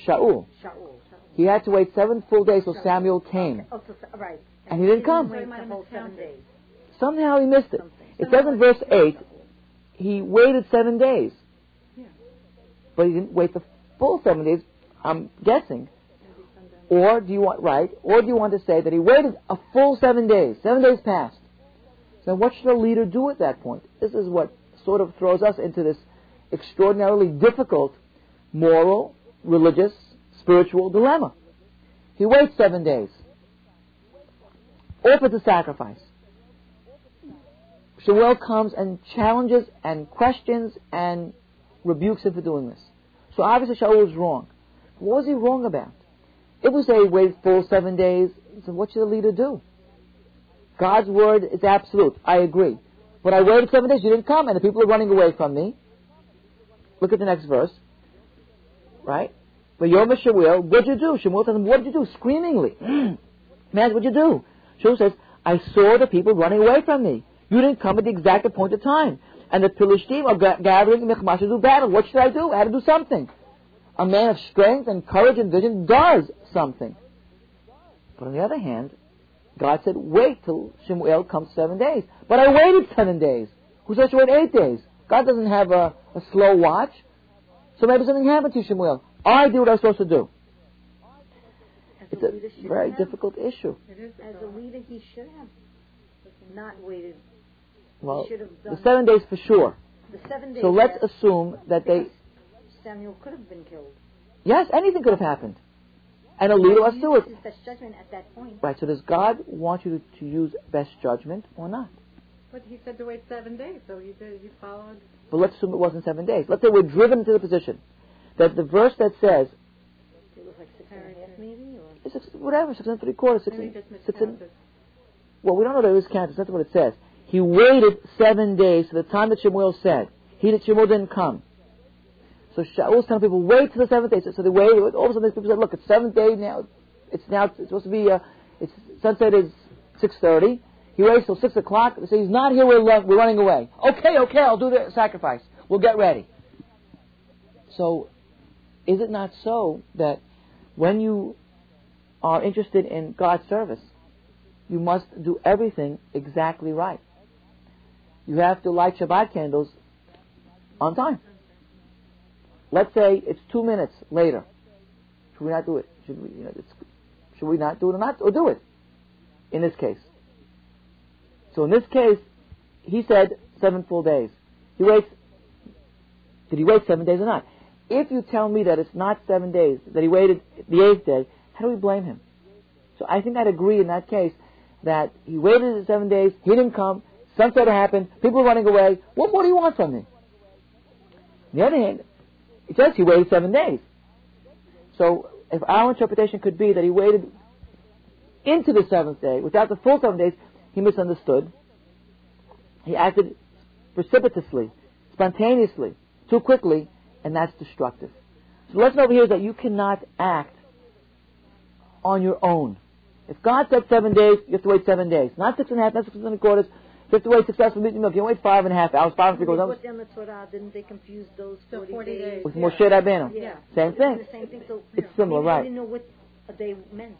Shaul. Shaul. He had to wait seven full days till Samuel came. Oh, so, right. And he didn't come. Wait So he might the have whole seven days. Somehow he missed it. Something. It says in verse 8, he waited seven days. Yeah. But he didn't wait the full seven days, I'm guessing. Or do you want, right, or do you want to say that he waited a full seven days? Seven days passed. So what should a leader do at that point? This is what sort of throws us into this extraordinarily difficult moral, religious, spiritual dilemma. He waits seven days. Offers a sacrifice. Shemuel comes and challenges and questions and rebukes him for doing this. So obviously Shaul was wrong. What was he wrong about? If we say wait full seven days, so what should a leader do? God's word is absolute. I agree. But I waited seven days, you didn't come, and the people are running away from me. Look at the next verse. Right? But Yom Shemuel, what'd you do? Shemuel tells him, what did you do? Screamingly. [GASPS] Man, what'd you do? Shemuel says, I saw the people running away from me. You didn't come at the exact appointed time. And the Philistines are ga- gathering in Michmash to do battle. What should I do? I had to do something. A man of strength and courage and vision does something. But on the other hand, God said, wait till Shemuel comes seven days. But I waited seven days. Who said you wait eight days? God doesn't have a, a slow watch. So maybe something happened to Shemuel. I did what I'm supposed to do. As It's a leader a should very have. difficult issue. As a leader, he should have not waited Well, should the seven days for sure. the seven days. So let's yes, assume that they, Samuel could have been killed. yes, anything could have happened. And a leader must do it. His best judgment at that point. Right, so does God want you to, to use best judgment or not? But he said to wait seven days, so he did. He followed. But let's assume it wasn't seven days. Let's say we're driven into the position that the verse that says, It was like six and a half, maybe, or six, whatever, six and three quarters, six and, six and, well, we don't know that it was counted. That's what it says. He waited seven days to the time that Shemuel said. He did, Shemuel didn't come. So Shaul's telling people, wait till the seventh day. So, so they waited. All of a sudden, these people said, look, it's seventh day now. It's now it's supposed to be. Uh, it's sunset is six thirty. He waits till six o'clock. They say he's not here. We're lo- we're running away. Okay, okay, I'll do the sacrifice. We'll get ready. So, is it not so that when you are interested in God's service, you must do everything exactly right. You have to light Shabbat candles on time. Let's say it's two minutes later. Should we not do it? Should we, you know, should we not do it or not, or do it? In this case. So in this case, he said seven full days. He waits. Did he wait seven days or not? If you tell me that it's not seven days, that he waited the eighth day, how do we blame him? So I think I'd agree in that case that he waited the seven days, he didn't come, sunset happened, people were running away. What more do you want from me? On the other hand, it says he waited seven days. So if our interpretation could be that he waited into the seventh day, without the full seven days, he misunderstood. He acted precipitously, spontaneously, too quickly, and that's destructive. So the lesson over here is that you cannot act on your own. If God said seven days, you have to wait seven days. Not six and a half, not six and a quarters. You have to wait successful meeting milk. You wait five and a half hours, five and three quarters. Put down the Torah, didn't they confuse those 40, 40 days? With Moshe Rabbeinu. Yeah. Same thing. The same thing. So It's similar, maybe right. They didn't know what a day meant.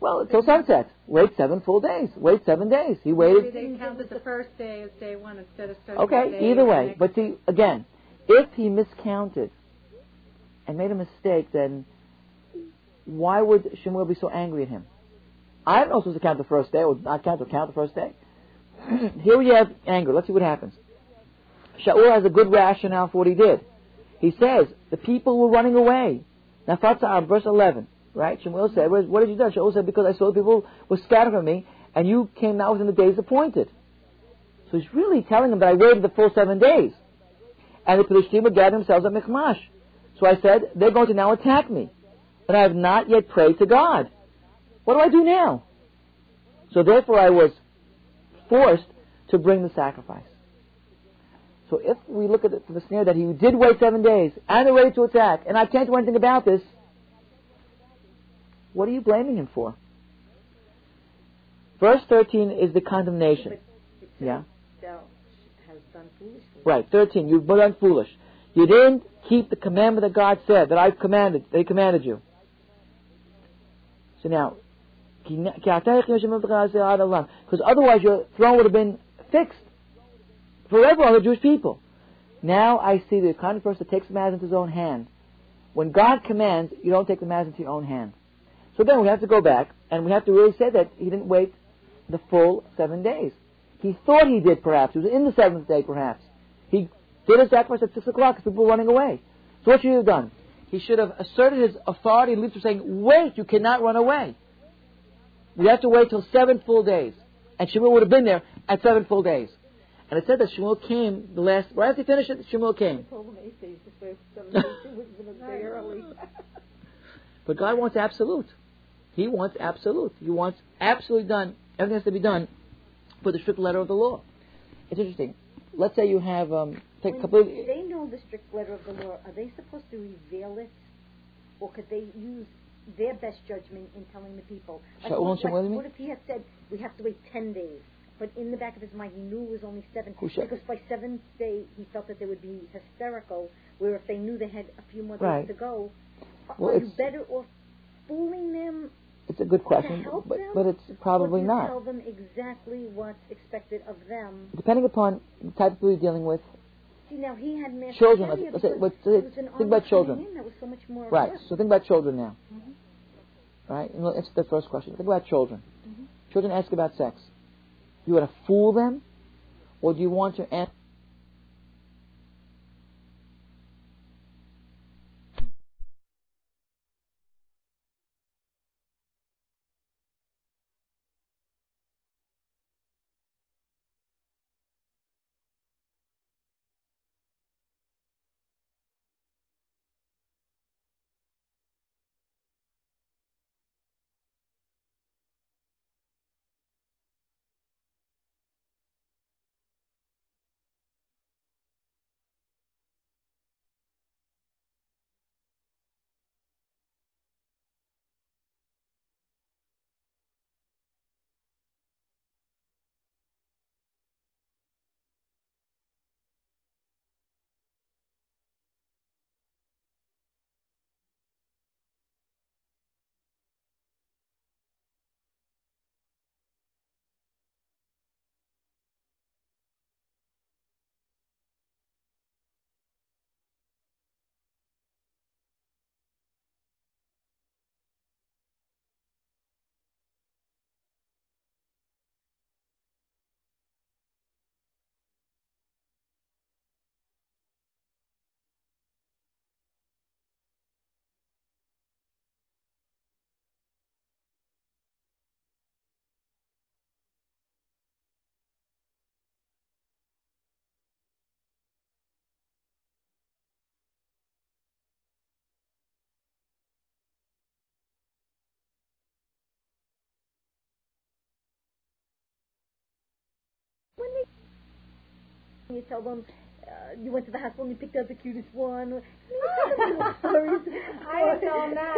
Well, until sunset. Wait seven full days. Wait seven days. He Maybe waited. they counted the first day as day one instead of starting Okay, day either way. But see, again, if he miscounted and made a mistake, then why would Shemuel be so angry at him? I don't supposed to count the first day or not count or count the first day. [CLEARS THROAT] Here we have anger. Let's see what happens. Shaul has a good rationale for what he did. He says the people were running away. Now, Fatzah, verse 11, right? Shemuel said, "What did you do?" Shaul said, "Because I saw the people were scattered from me, and you came not within the days appointed." So he's really telling them that I waited the full seven days. And the Philistines were gathering themselves at Michmash. So I said, they're going to now attack me. And I have not yet prayed to God. What do I do now? So therefore I was forced to bring the sacrifice. So if we look at the, the snare that he did wait seven days and they're ready to attack, and I can't do anything about this, what are you blaming him for? Verse 13 is the condemnation. But it says, Yeah. Right, 13. You've done foolish. You didn't keep the commandment that God said, that I've commanded, they commanded you. So now, because otherwise your throne would have been fixed forever on the Jewish people. Now I see the kind of person that takes matters into his own hand. When God commands, you don't take the matters into your own hand. So then we have to go back, and we have to really say that he didn't wait the full seven days. He thought he did, perhaps. He was in the seventh day, perhaps. He did a sacrifice at six o'clock because people were running away. So what should he have done? He should have asserted his authority and leadership, saying, "Wait, you cannot run away. We have to wait till seven full days." And Shemuel would have been there at seven full days. And it said that Shemuel came the last right after he finished it. Shemuel came. I told him eight days to first seven days. [LAUGHS] It was going to day early. But God wants absolute. He wants absolute. He wants absolutely done. Everything has to be done for the strict letter of the law. It's interesting. Let's say you have um, take a couple. Of, they know the strict letter of the law. Are they supposed to reveal it, or could they use their best judgment in telling the people? Like, what, and Shemuel, you like, what if he had said we have to wait ten days, but in the back of his mind he knew it was only seven because by seventh day he felt that they would be hysterical. Where if they knew they had a few more days Right. to go, Well, are you better off fooling them it's a good question, but but it's probably not. Tell them exactly what's expected of them. Depending upon the type of people you're dealing with. See, now he had Children, let's say- let's say- was an think about children. so Right. So think about children now. Mhm. Right. And answer the first question. Think about children. Mhm. Children ask about sex. You want to fool them, or do you want to answer? You tell them uh, you went to the hospital and you picked out the cutest one. stories. I was on that.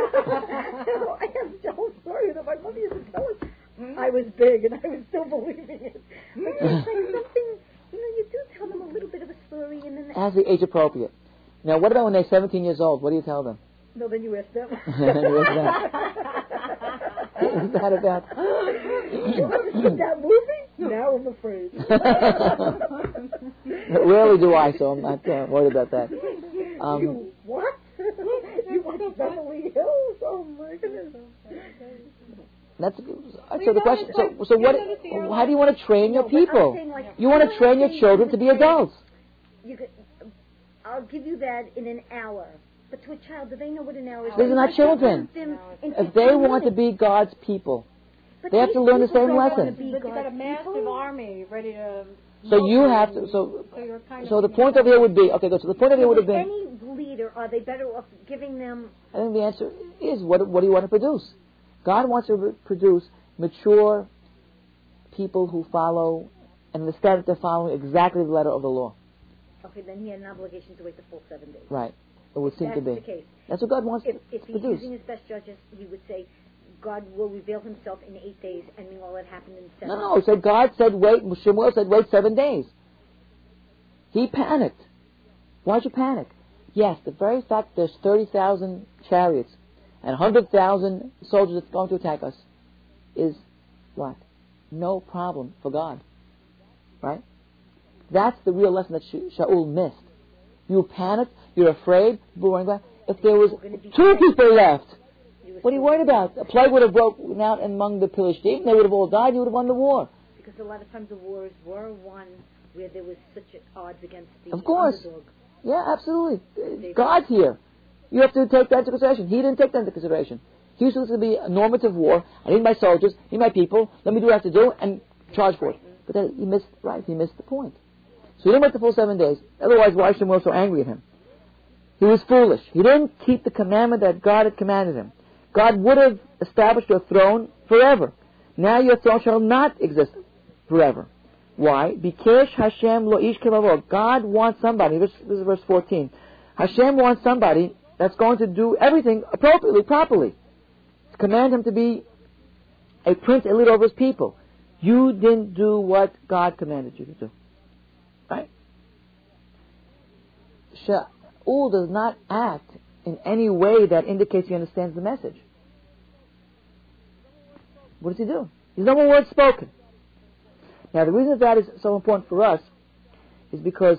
I have told [LAUGHS] stories that my mother used to tell us. I was big and I was still believing it. But it's like something, you know, you do tell them a little bit of a story and then. As the age appropriate. Now, what about when they're 17 years old? What do you tell them? No, then you ask them. [LAUGHS] you ask them. [LAUGHS] What's that about? [LAUGHS] you ever seen that movie? Now I'm afraid. [LAUGHS] Rarely do I, so I'm not uh, worried about that. Um, you what? you watch Beverly Hills? Oh my goodness. That's so the question. So, so what? How do you want to train your people? You want to train your children to be adults. You could, I'll give you that in an hour. But to a child, do they know what an hour is? These are not children. If they want to be God's people, But they have to learn the same don't wanna lesson. be But you got a massive people. army ready to. So you have to. So, So you're kind so of. the point of here would be okay. Good. So the point of here would have been. any leader, are they better off giving them? I think the answer is what. What do you want to produce? God wants to produce mature people who follow and understand that they're following exactly the letter of the law. Okay, then he had an obligation to wait the full seven days. Right. It would seem That's to be. the case. That's what God wants If, to if he's produce. using his best judges, he would say, God will reveal himself in eight days, and meanwhile it happened in seven. No, no. He said God said wait. Shemuel said wait seven days. He panicked. Why'd you panic? Yes, the very fact there's thirty thousand chariots and hundred thousand soldiers that's going to attack us is what? No problem for God. Right? That's the real lesson that Sh- Shaul missed. You panicked. You're afraid. People worrying about. If there was two people left, what are you worried about? A plague would have broken out among the Philistines. They would have all died. You would have won the war. Because a lot of times the wars were won where there was such odds against the Of course. underdog. Yeah, absolutely. God's here. You have to take that into consideration. He didn't take that into consideration. He was supposed to be a normative war. I need my soldiers, I need my people. Let me do what I have to do and charge for it. Mm-hmm. But then he missed. Right, he missed the point. So he didn't wait the full seven days. Otherwise, why should Shmuel so angry at him? He was foolish. He didn't keep the commandment that God had commanded him. God would have established your throne forever. Now your throne shall not exist forever. Why? Because Hashem lo ish. God wants somebody. This, this is verse 14. Hashem wants somebody that's going to do everything appropriately, properly. Command him to be a prince, leader over his people. You didn't do what God commanded you to do. Right? Sha'ul does not act in any way that indicates he understands the message. What does he do? There's no more words spoken. Now, the reason that, is so important for us is because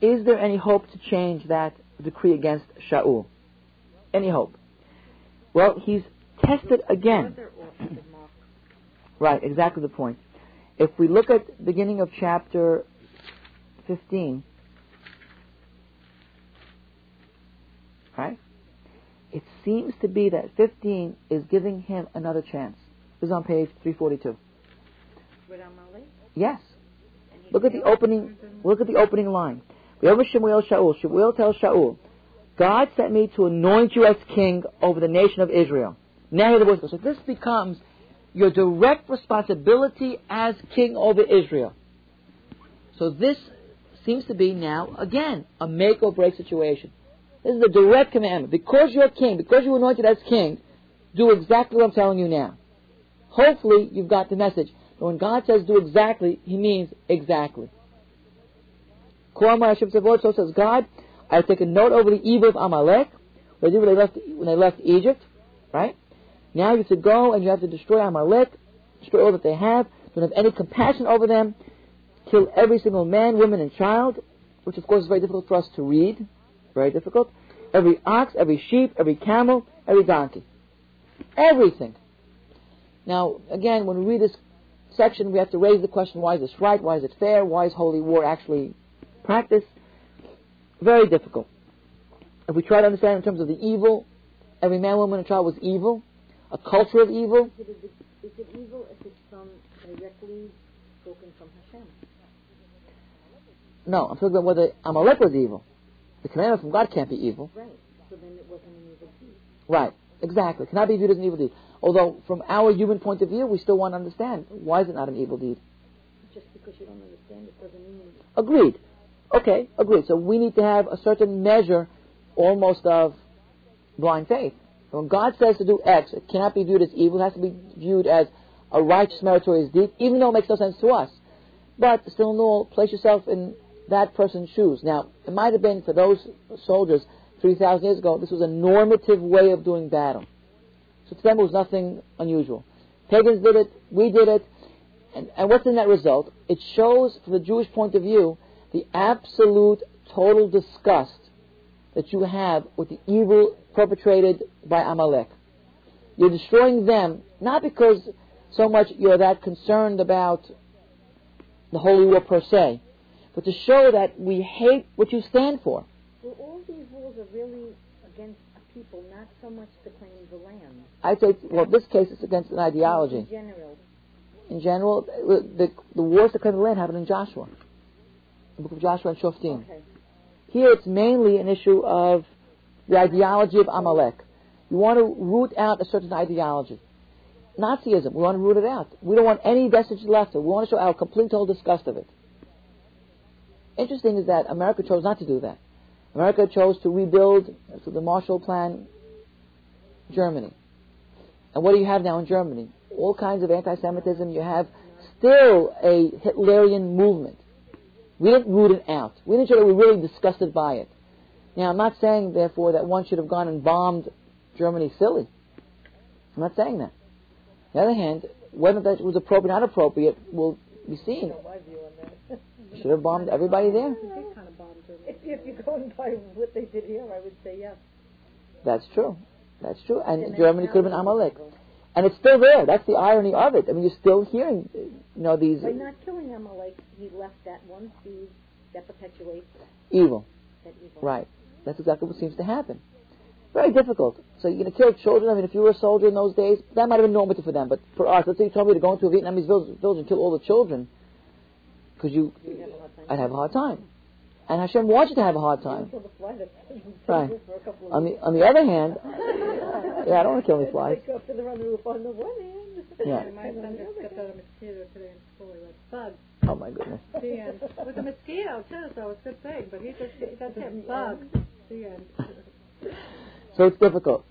is there any hope to change that decree against Shaul? Any hope? Well, he's tested again. Arthur offered Mark. Right, exactly the point. If we look at the beginning of chapter 15, right, it seems to be that 15 is giving him another chance. This is on page 342. Yes. Look at the opening. Look at the opening line. We have Shemuel Shaul. Shemuel tells Shaul, "God sent me to anoint you as king over the nation of Israel." Now hear the voice. So this becomes your direct responsibility as king over Israel. So this seems to be now again a make or break situation. This is a direct commandment. Because you're king, because you're anointed as king, do exactly what I'm telling you now. Hopefully you've got the message. But when God says do exactly, He means exactly. Koh amar Hashem Tzavot, so says God, I have taken note over the evil of Amalek, when they left, when they left Egypt, right? Now you have to go and you have to destroy Amalek, destroy all that they have, don't have any compassion over them, kill every single man, woman, and child, which of course is very difficult for us to read, very difficult. Every ox, every sheep, every camel, every donkey. Everything. Now, again, when we read this section, we have to raise the question, why is this right? Why is it fair? Why is holy war actually practiced? Very difficult. If we try to understand in terms of the evil, every man, woman, and child was evil, a culture of evil. Is it, is it evil if it's from directly spoken from Hashem? No, I'm talking about whether Amalek was evil. The commandment from God can't be evil. Right. So then it wasn't an evil deed. Right, exactly. Cannot be viewed as an evil deed. Although, from our human point of view, we still want to understand why is it not an evil deed? Just because you don't understand it doesn't mean. Agreed. Okay, agreed. So we need to have a certain measure almost of blind faith. When God says to do X, it cannot be viewed as evil, it has to be viewed as a righteous meritorious deed, even though it makes no sense to us. But still in all, place yourself in that person's shoes. Now, it might have been for those soldiers 3,000 years ago, this was a normative way of doing battle. So to them it was nothing unusual. Pagans did it, we did it, and, and what's in that result? It shows, from the Jewish point of view, the absolute total disgust that you have with the evil perpetrated by Amalek. You're destroying them not because so much you're that concerned about the holy war per se, but to show that we hate what you stand for. Well, all these rules are really against a people, not so much to claim the land. I'd say, well, in this case, it's against an ideology. In general. In general, the, the wars to claim the land happened in Joshua, the book of Joshua and Shoftim. Okay. Here, it's mainly an issue of the ideology of Amalek. You want to root out a certain ideology. Nazism, we want to root it out. We don't want any vestige left. We want to show our complete total disgust of it. Interesting is that America chose not to do that. America chose to rebuild, uh, through the Marshall Plan, Germany. And what do you have now in Germany? All kinds of anti-Semitism. You have still a Hitlerian movement. We didn't root it out. We didn't show that we were really disgusted by it. Now, I'm not saying, therefore, that one should have gone and bombed Germany silly. I'm not saying that. On the other hand, whether that was appropriate or not appropriate will be seen. Should have [LAUGHS] bombed everybody there. If, if you're going by what they did here, I would say yes. That's true. That's true. And Germany could have been Amalek. And it's still there. That's the irony of it. I mean, you're still hearing, you know, these. By not killing Amalek, he left that one seed that perpetuates evil. That evil. Right. That's exactly what seems to happen. Very difficult. So you're going to kill children. I mean, if you were a soldier in those days, that might have been normative for them. But for us, let's say you told me to go into a Vietnamese village, village and kill all the children, because you, I'd have a hard time. And Hashem wants you to have a hard time. Right. On the on the other hand, [LAUGHS] yeah, I don't want to kill any flies. Yeah. My son just got out of mosquito today in school. He went. Oh my goodness. The end. With a mosquito too, so it's a good thing. But he just he does hit bug. The end. So it's difficult.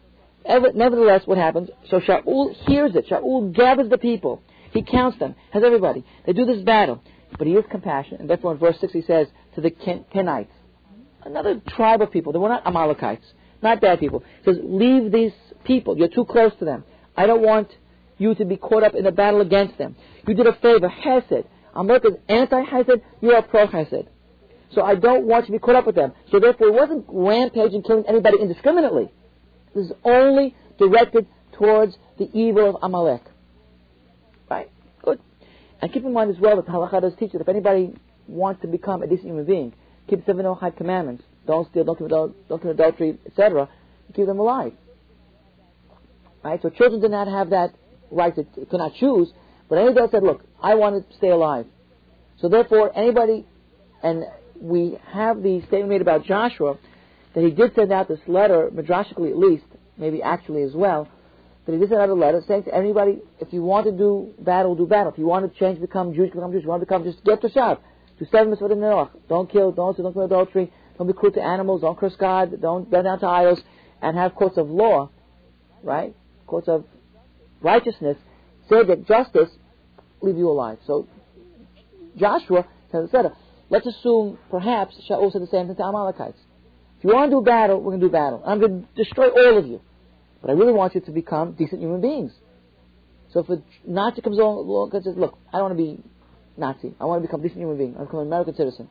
Nevertheless, what happens? So Shaul hears it. Shaul gathers the people. He counts them, has everybody. They do this battle. But he is compassionate, and therefore in verse 6 he says to the Ken- Kenites, another tribe of people, they were not Amalekites, not bad people. He says, leave these people. You're too close to them. I don't want you to be caught up in a battle against them. You did a favor, Hesed. is anti-Hesed, you are pro-Hesed. So I don't want you to be caught up with them. So therefore, it wasn't rampaging, killing anybody indiscriminately. This is only directed towards the evil of Amalek. And keep in mind as well that halakha does teach that if anybody wants to become a decent human being, keep seven Noahide commandments. Don't steal, don't commit, don't commit adultery, etc. Keep them alive. Right? So children do not have that right to, to not choose, but any adult said, look, I want to stay alive. So therefore, anybody, and we have the statement made about Joshua, that he did send out this letter, midrashically at least, maybe actually as well, send out a letter saying to anybody, if you want to do battle, do battle. If you want to change, become Jewish, become Jewish. If you want to become, just ger toshav. Do seven mitzvot in the Don't kill, don't don't commit adultery, don't be cruel to animals, don't curse God, don't bend down to idols, and have courts of law, right? Courts of righteousness, say that justice leave you alive. So Joshua said, let's assume perhaps Shaul said the same thing to Amalekites. If you want to do battle, we're going to do battle. I'm going to destroy all of you. But I really want you to become decent human beings. So if a Nazi comes along and says, look, I don't want to be Nazi. I want to become a decent human being. I want to become an American citizen.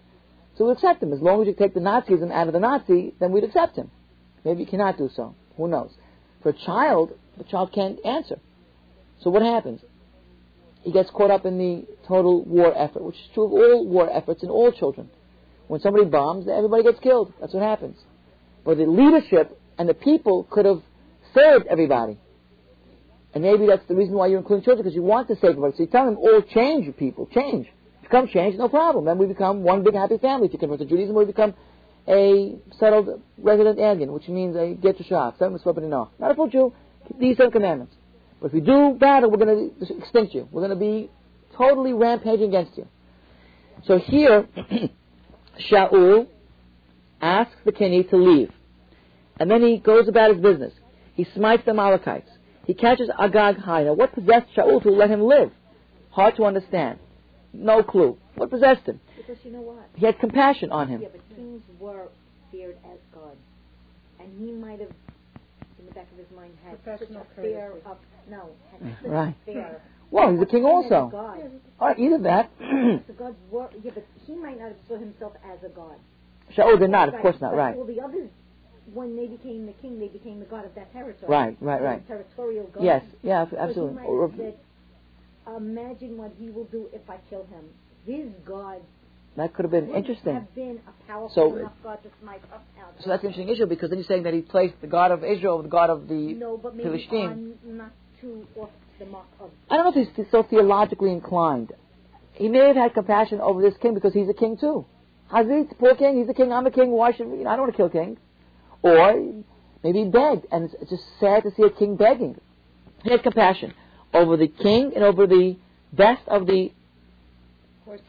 So we'll accept him. As long as you take the Nazism out of the Nazi, then we'd accept him. Maybe you cannot do so. Who knows? For a child, the child can't answer. So what happens? He gets caught up in the total war effort, which is true of all war efforts in all children. When somebody bombs, everybody gets killed. That's what happens. But the leadership and the people could have saved everybody. And maybe that's the reason why you're including children, because you want to save everybody. So you tell them, all change, people, change. Become change, no problem. Then we become one big happy family. If you convert to Judaism, we become a settled resident alien, which means a ger toshav, seven enough. Not a full Jew, these seven commandments. But if you do battle, we're going to extinct you. We're going to be totally rampaging against you. So here, [CLEARS THROAT] Shaul asks the king to leave. And then he goes about his business. He smites the Amalekites. He catches Agag high. Now, what possessed Shaul to let him live? Hard to understand. No clue. What possessed him? Because you know what? He had compassion on him. Yeah, but kings were feared as gods. And he might have, in the back of his mind, had such a fear of, no, had such Right. a fear. Well, he's a king also. God. All right, either that. The gods were, yeah, but he might not have saw himself as a god. Shaul did not, of course not, But right. Well, the others, when they became the king, they became the god of that territory. Right, right, right. Territorial god. Yes, yeah, So absolutely. he might said, imagine what he will do if I kill him. His God That could have been interesting. have been a powerful So- enough uh, God to smite out. So that's an interesting issue because then you're saying that he placed the God of Israel over the God of the No, but maybe Philistine. not too off the mark of. I don't know if he's so theologically inclined. He may have had compassion over this king because he's a king too. Hazit, poor king, he's a king, I'm a king, why should we, you know, I don't want to kill kings. Or maybe he begged, and it's, just sad to see a king begging. He had compassion over the king and over the best of the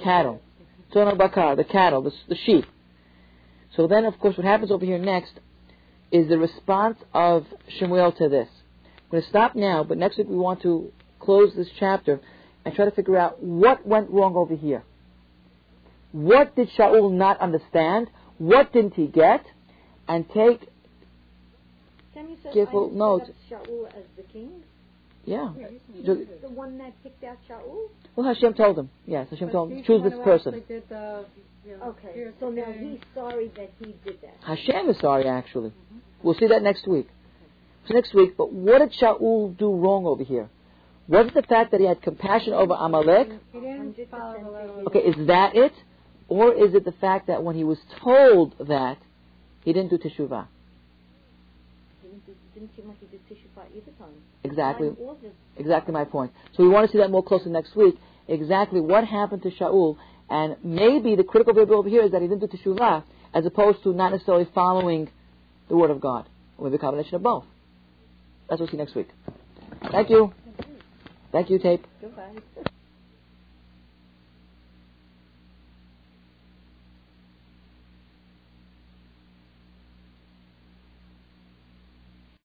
cattle. Tonal bakar, the cattle, the, the sheep. So then, of course, what happens over here next is the response of Shemuel to this. I'm going to stop now, but next week we want to close this chapter and try to figure out what went wrong over here. What did Shaul not understand? What didn't he get? And take, Can you say Careful I note. Shaul as the king? yeah. He's the one that picked out Shaul? Well, Hashem told him. Yes, Hashem told him, choose this person. Okay, so now he's sorry that he did that. Hashem is sorry, actually. Mm-hmm. We'll see that next week. So next week, but what did Shaul do wrong over here? Was it the fact that he had compassion over Amalek? He didn't follow the. Okay, is that it? Or is it the fact that when he was told that, he didn't do teshuvah? Didn't, didn't seem like he did fight either time. Exactly. Mine was just- Exactly my point. So we want to see that more closely next week. Exactly what happened to Shaul, and maybe the critical variable over here is that he didn't do teshuvah, as opposed to not necessarily following the word of God, or maybe a combination of both. That's what we'll see next week. Thank you. Thank you, tape. Goodbye. [LAUGHS]